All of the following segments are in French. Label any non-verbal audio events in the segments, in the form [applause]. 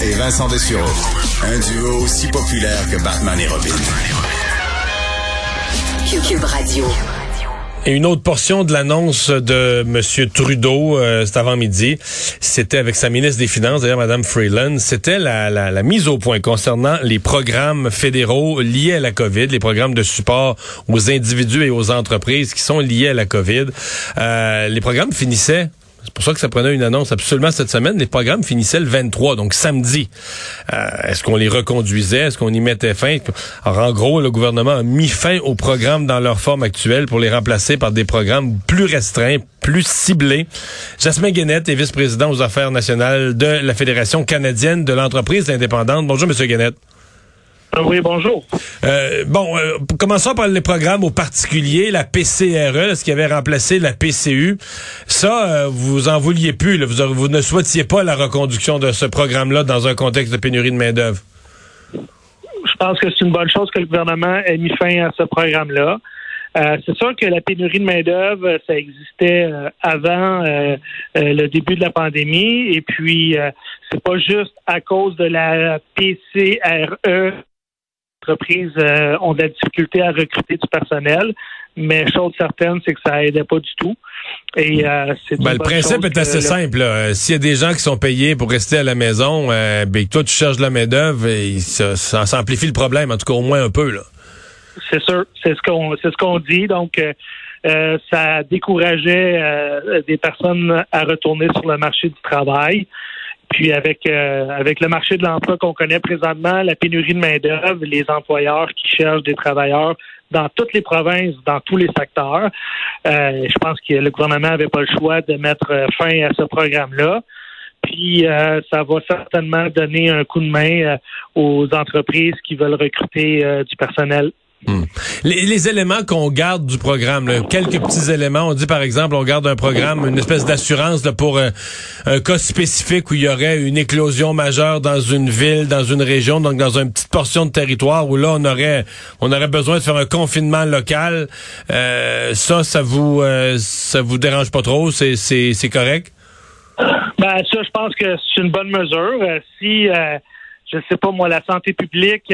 et Vincent Dessureau. Un duo aussi populaire que Batman et Robin. Cube Radio. Et une autre portion de l'annonce de M. Trudeau, euh, cet avant-midi, c'était avec sa ministre des Finances, d'ailleurs Mme Freeland, c'était la, la, la, mise au point concernant les programmes fédéraux liés à la COVID, les programmes de support aux individus et aux entreprises qui sont liés à la COVID. Euh, les programmes finissaient c'est pour ça que ça prenait une annonce absolument cette semaine. Les programmes finissaient le 23, donc samedi. Euh, Est-ce qu'on les reconduisait? Est-ce qu'on y mettait fin? Alors, en gros, le gouvernement a mis fin aux programmes dans leur forme actuelle pour les remplacer par des programmes plus restreints, plus ciblés. Jasmin Guénette est vice-président aux affaires nationales de la Fédération canadienne de l'entreprise indépendante. Bonjour, Monsieur Guénette. Oui, bonjour. Euh, bon, euh, commençons par les programmes au particulier, la PCRE, ce qui avait remplacé la PCU. Ça, euh, vous en vouliez plus. Là. Vous, vous, ne souhaitiez pas la reconduction de ce programme-là dans un contexte de pénurie de main-d'œuvre. Je pense que c'est une bonne chose que le gouvernement ait mis fin à ce programme-là. Euh, c'est sûr que la pénurie de main-d'œuvre, ça existait euh, avant euh, le début de la pandémie. Et puis, c'est pas juste à cause de la PCRE entreprises euh, ont de la difficulté à recruter du personnel, mais chose certaine, c'est que ça aidait pas du tout. Et euh, c'est ben, le principe est assez simple. S'il y a des gens qui sont payés pour rester à la maison, euh, ben, toi tu cherches de la main d'œuvre, et ça, ça, amplifie le problème, en tout cas au moins un peu là. C'est sûr, c'est ce qu'on c'est ce qu'on dit. Donc euh, ça décourageait des personnes à retourner sur le marché du travail. Puis avec euh, avec le marché de l'emploi qu'on connaît présentement, la pénurie de main d'œuvre, les employeurs qui cherchent des travailleurs dans toutes les provinces, dans tous les secteurs, euh, je pense que le gouvernement n'avait pas le choix de mettre fin à ce programme-là. Puis euh, ça va certainement donner un coup de main aux entreprises qui veulent recruter du personnel Hmm. Les, éléments qu'on garde du programme, quelques petits éléments. On dit par exemple, on garde un programme, une espèce d'assurance pour euh, un cas spécifique où il y aurait une éclosion majeure dans une ville, dans une région, donc dans une petite portion de territoire où là on aurait on aurait besoin de faire un confinement local. Euh, ça, ça vous euh, ça vous dérange pas trop? C'est c'est correct? Ben ça, je pense que c'est une bonne mesure. si je sais pas moi, la santé publique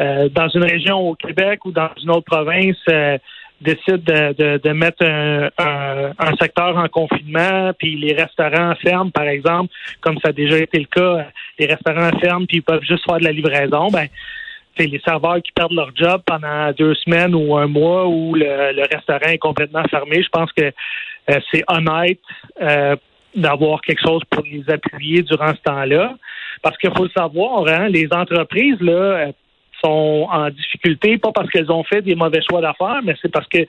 euh, dans une région au Québec ou dans une autre province euh, décide de, de, mettre un, un, secteur en confinement, puis les restaurants ferment, par exemple, comme ça a déjà été le cas, les restaurants ferment, puis ils peuvent juste faire de la livraison, ben c'est les serveurs qui perdent leur job pendant deux semaines ou un mois où le, restaurant est complètement fermé. Je pense que euh, c'est honnête d'avoir quelque chose pour les appuyer durant ce temps-là. Parce qu'il faut le savoir, hein, les entreprises, là, sont en difficulté, pas parce qu'elles ont fait des mauvais choix d'affaires, mais c'est parce qu'il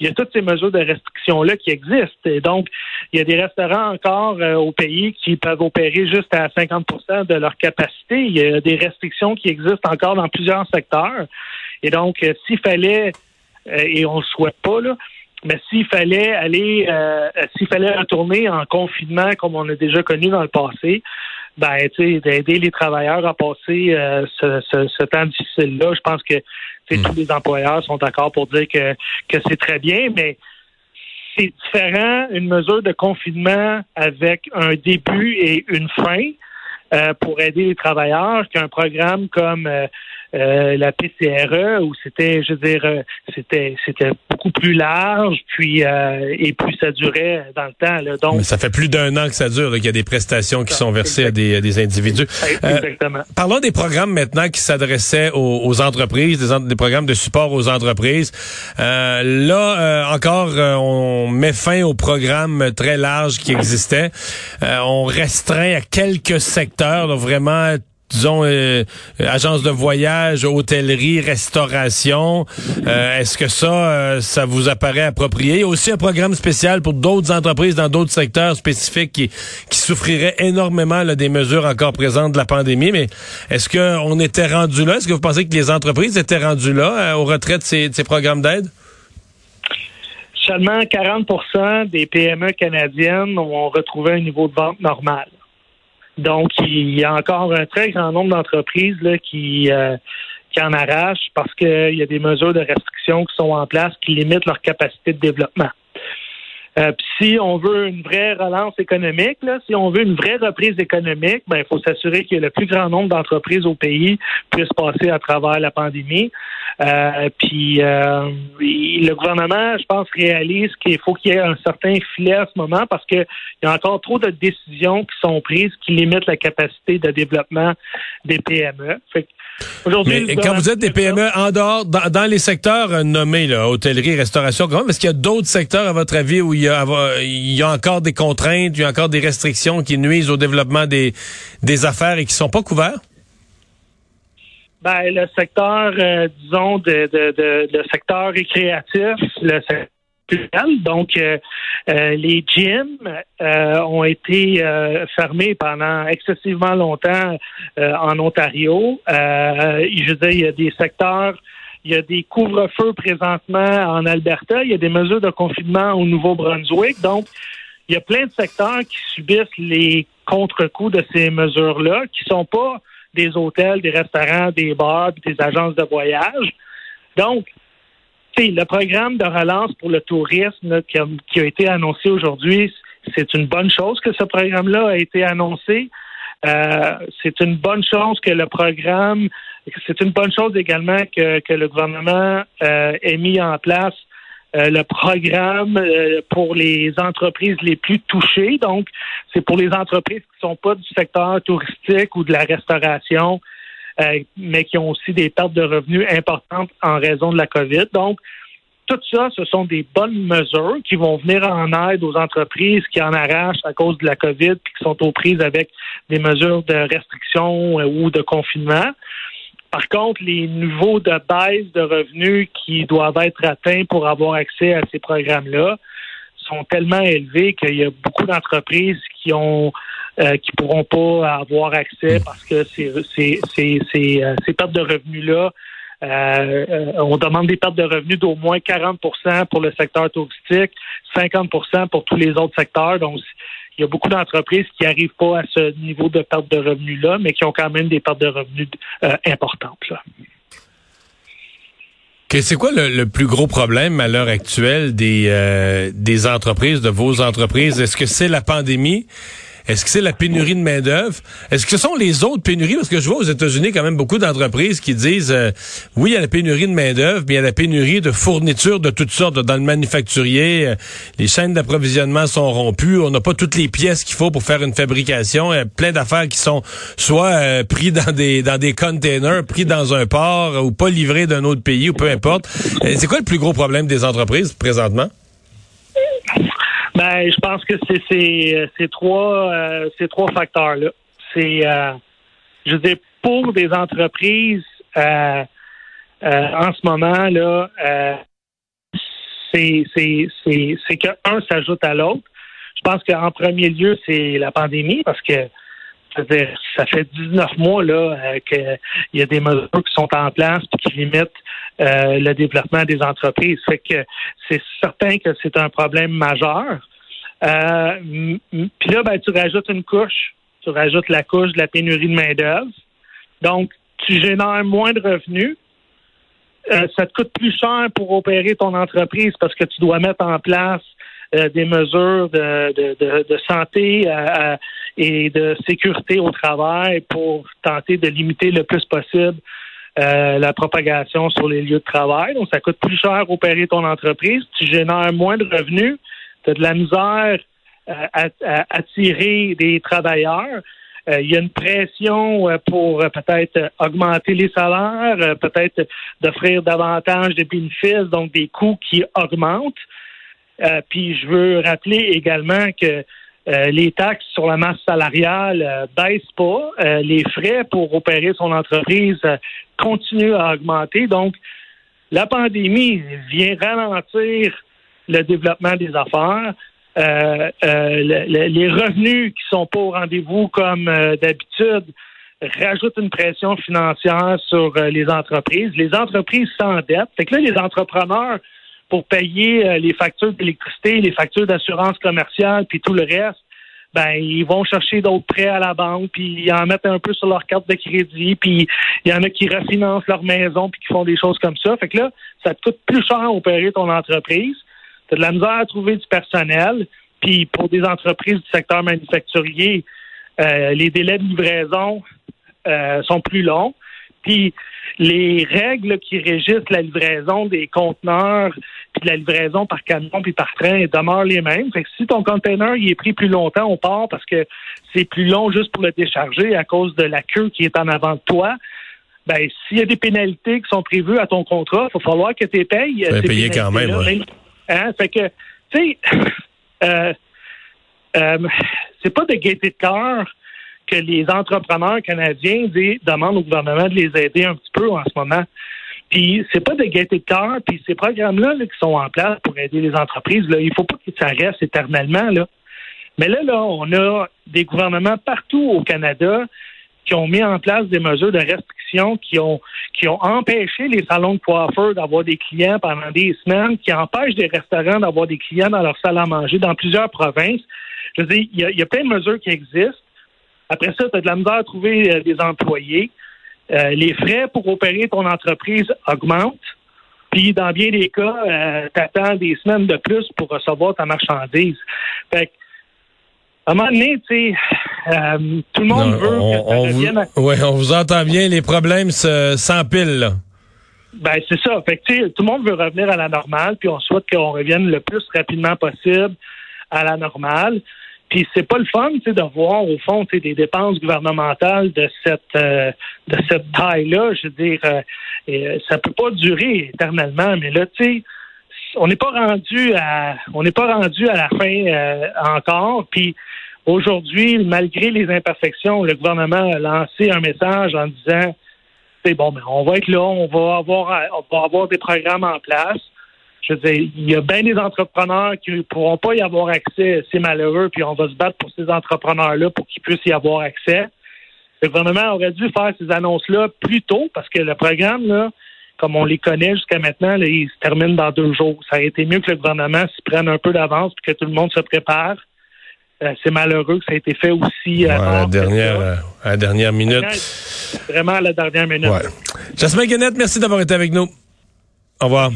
y a toutes ces mesures de restriction-là qui existent. Et donc, il y a des restaurants encore euh, au pays qui peuvent opérer juste à 50% de leur capacité. Il y a des restrictions qui existent encore dans plusieurs secteurs. Et donc, euh, s'il fallait, euh, et on ne le souhaite pas, là, mais s'il fallait aller, s'il fallait retourner en confinement comme on a déjà connu dans le passé, ben, d'aider les travailleurs à passer euh, ce, ce, temps difficile-là. Je pense que hmm. tous les employeurs sont d'accord pour dire que, que c'est très bien, mais c'est différent une mesure de confinement avec un début et une fin euh, pour aider les travailleurs qu'un programme comme euh, euh, la PCRE où c'était, je veux dire, euh, c'était c'était beaucoup plus large, puis euh, et puis ça durait dans le temps. Là. Donc, Mais ça fait plus d'un an que ça dure, qu'il y a des prestations qui sont versées à des, des individus. Exactement. parlons des programmes maintenant qui s'adressaient aux, aux, entreprises, des, des, programmes de support aux entreprises. là, encore, on met fin aux programmes très larges qui existaient. on restreint à quelques secteurs, donc vraiment disons, euh, euh, de voyage, hôtellerie, restauration. Euh, est-ce que ça, ça vous apparaît approprié? Il y a aussi un programme spécial pour d'autres entreprises dans d'autres secteurs spécifiques qui, qui souffriraient énormément des mesures encore présentes de la pandémie. Mais est-ce qu'on était rendu là? Est-ce que vous pensez que les entreprises étaient rendues là au retrait de ces, de ces programmes d'aide? Seulement 40% des PME canadiennes ont retrouvé un niveau de vente normal. Donc, il y a encore un très grand nombre d'entreprises qui, euh, qui en arrachent parce qu'il y a des mesures de restriction qui sont en place qui limitent leur capacité de développement. Euh, si on veut une vraie relance économique, là, si on veut une vraie reprise économique, ben il faut s'assurer que le plus grand nombre d'entreprises au pays puissent passer à travers la pandémie. Euh, puis euh, le gouvernement, je pense, réalise qu'il faut qu'il y ait un certain filet à ce moment parce qu'il y a encore trop de décisions qui sont prises qui limitent la capacité de développement des PME. Mais quand vous êtes des PME en dehors, dans, les secteurs euh, nommés, là, hôtellerie, restauration, comment est-ce qu'il y a d'autres secteurs, à votre avis, où il y, a, il y a encore des contraintes, il y a encore des restrictions qui nuisent au développement des, des affaires et qui sont pas couverts? Ben, le secteur, euh, disons, de, de, de, le secteur récréatif, le secteur donc, euh, euh, les gyms euh, ont été fermés pendant excessivement longtemps en Ontario. je veux dire, il y a des secteurs il y a des couvre-feux présentement en Alberta. Il y a des mesures de confinement au Nouveau-Brunswick. Donc, il y a plein de secteurs qui subissent les contre-coups de ces mesures-là, qui sont pas des hôtels, des restaurants, des bars, des agences de voyage. Donc, le programme de relance pour le tourisme qui, a, été annoncé aujourd'hui, c'est une bonne chose que ce programme-là a été annoncé. Euh, c'est une bonne chose que le programme, c'est une bonne chose également que, le gouvernement euh, ait mis en place euh, le programme pour les entreprises les plus touchées. Donc, c'est pour les entreprises qui ne sont pas du secteur touristique ou de la restauration, euh, mais qui ont aussi des pertes de revenus importantes en raison de la COVID. Donc, tout ça, ce sont des bonnes mesures qui vont venir en aide aux entreprises qui en arrachent à cause de la COVID qui sont aux prises avec des mesures de restriction euh, ou de confinement. Par contre, les niveaux de baisse de revenus qui doivent être atteints pour avoir accès à ces programmes-là sont tellement élevés qu'il y a beaucoup d'entreprises qui ont euh, qui pourront pas avoir accès parce que ces, euh, pertes de revenus-là, euh, on demande des pertes de revenus d'au moins 40% pour le secteur touristique, 50% pour tous les autres secteurs. Donc, il y a beaucoup d'entreprises qui n'arrivent pas à ce niveau de perte de revenus-là, mais qui ont quand même des pertes de revenus importantes. c'est quoi le, plus gros problème à l'heure actuelle des, des entreprises, de vos entreprises? Est-ce que c'est la pandémie? Est-ce que c'est la pénurie de main-d'œuvre? Est-ce que ce sont les autres pénuries? Parce que je vois aux États-Unis quand même beaucoup d'entreprises qui disent euh, oui, il y a la pénurie de main-d'œuvre, mais il y a la pénurie de fournitures de toutes sortes. Dans le manufacturier, euh, les chaînes d'approvisionnement sont rompues, on n'a pas toutes les pièces qu'il faut pour faire une fabrication. Il y a plein d'affaires qui sont soit euh, pris dans des dans des containers, pris dans un port ou pas livrés d'un autre pays ou peu importe. c'est quoi le plus gros problème des entreprises présentement? Ben, je pense que c'est ces trois euh, ces trois facteurs là. C'est euh, je veux dire pour des entreprises euh, en ce moment là, c'est c'est c'est c'est que un s'ajoute à l'autre. Je pense qu'en premier lieu c'est la pandémie parce que ça fait 19 mois là qu'il y a des mesures qui sont en place et qui limitent le développement des entreprises. Fait que c'est certain que c'est un problème majeur. Euh, Puis là, ben, tu rajoutes une couche. Tu rajoutes la couche de la pénurie de main-d'œuvre. Donc, tu génères moins de revenus. Euh, ça te coûte plus cher pour opérer ton entreprise parce que tu dois mettre en place euh, des mesures de, de, de, santé euh, et de sécurité au travail pour tenter de limiter le plus possible la propagation sur les lieux de travail. Donc, ça coûte plus cher opérer ton entreprise. Tu génères moins de revenus tu de la misère euh, à, attirer des travailleurs. Euh, il y a une pression euh, pour peut-être augmenter les salaires, peut-être d'offrir davantage de bénéfices, donc des coûts qui augmentent. Puis je veux rappeler également que les taxes sur la masse salariale baissent pas. les frais pour opérer son entreprise continuent à augmenter. Donc, la pandémie vient ralentir le développement des affaires. Euh, euh, les revenus qui sont pas au rendez-vous comme euh, d'habitude rajoutent une pression financière sur les entreprises. Les entreprises s'endettent. Fait que là, les entrepreneurs, pour payer les factures d'électricité, les factures d'assurance commerciale, puis tout le reste, ben ils vont chercher d'autres prêts à la banque, puis ils en mettent un peu sur leur carte de crédit, puis il y en a qui refinancent leur maison, puis qui font des choses comme ça. Fait que là, ça te coûte plus cher à opérer ton entreprise tu as de la misère à trouver du personnel. Puis pour des entreprises du secteur manufacturier, euh, les délais de livraison euh, sont plus longs. Puis les règles qui régissent la livraison des conteneurs, puis la livraison par camion puis par train demeurent les mêmes. Fait que si ton container il est pris plus longtemps, on part parce que c'est plus long juste pour le décharger à cause de la queue qui est en avant de toi. Ben, s'il y a des pénalités qui sont prévues à ton contrat, il va falloir que tu payes. Tu payer quand même, ouais. Hein? Fait que, tu sais, [laughs] euh, euh, c'est pas de gaieté de cœur que les entrepreneurs canadiens demandent au gouvernement de les aider un petit peu en ce moment. Puis c'est pas de gaieté de cœur, puis ces programmes-là qui sont en place pour aider les entreprises, là, il faut pas que ça reste éternellement. Mais là, là, on a des gouvernements partout au Canada qui ont mis en place des mesures de restriction qui ont qui ont empêché les salons de coiffeurs d'avoir des clients pendant des semaines, qui empêchent des restaurants d'avoir des clients dans leur salle à manger dans plusieurs provinces. Je veux dire, il a, il y a plein de mesures qui existent. Après ça, tu as de la misère à trouver euh, des employés. Euh, les frais pour opérer ton entreprise augmentent. Puis, dans bien des cas, euh, tu attends des semaines de plus pour recevoir ta marchandise. Fait que, à un moment donné, tu sais, tout le monde veut on, que ça revienne vous, ouais, on vous entend bien, les problèmes s'empilent. Ben, c'est ça. Fait que, tu sais, tout le monde veut revenir à la normale, puis on souhaite qu'on revienne le plus rapidement possible à la normale. Puis c'est pas le fun, tu de voir au fond, des dépenses gouvernementales de cette euh, de cette taille-là. Je veux dire, euh, euh, ça peut pas durer éternellement, mais là, tu sais, on n'est pas rendu à on n'est pas rendu à la fin encore. Puis aujourd'hui, malgré les imperfections, le gouvernement a lancé un message en disant, c'est bon, mais on va être là, on va avoir on va avoir des programmes en place je veux dire, il y a bien des entrepreneurs qui ne pourront pas y avoir accès. C'est malheureux, puis on va se battre pour ces entrepreneurs-là pour qu'ils puissent y avoir accès. Le gouvernement aurait dû faire ces annonces-là plus tôt parce que le programme, là, comme on les connaît jusqu'à maintenant, il se termine dans deux jours. Ça aurait été mieux que le gouvernement s'y prenne un peu d'avance et que tout le monde se prépare. Euh, c'est malheureux que ça ait été fait aussi euh, à, la dernière, euh, à la dernière minute. Vraiment à la dernière minute. Ouais. Jasmin Guenette, merci d'avoir été avec nous. Au revoir.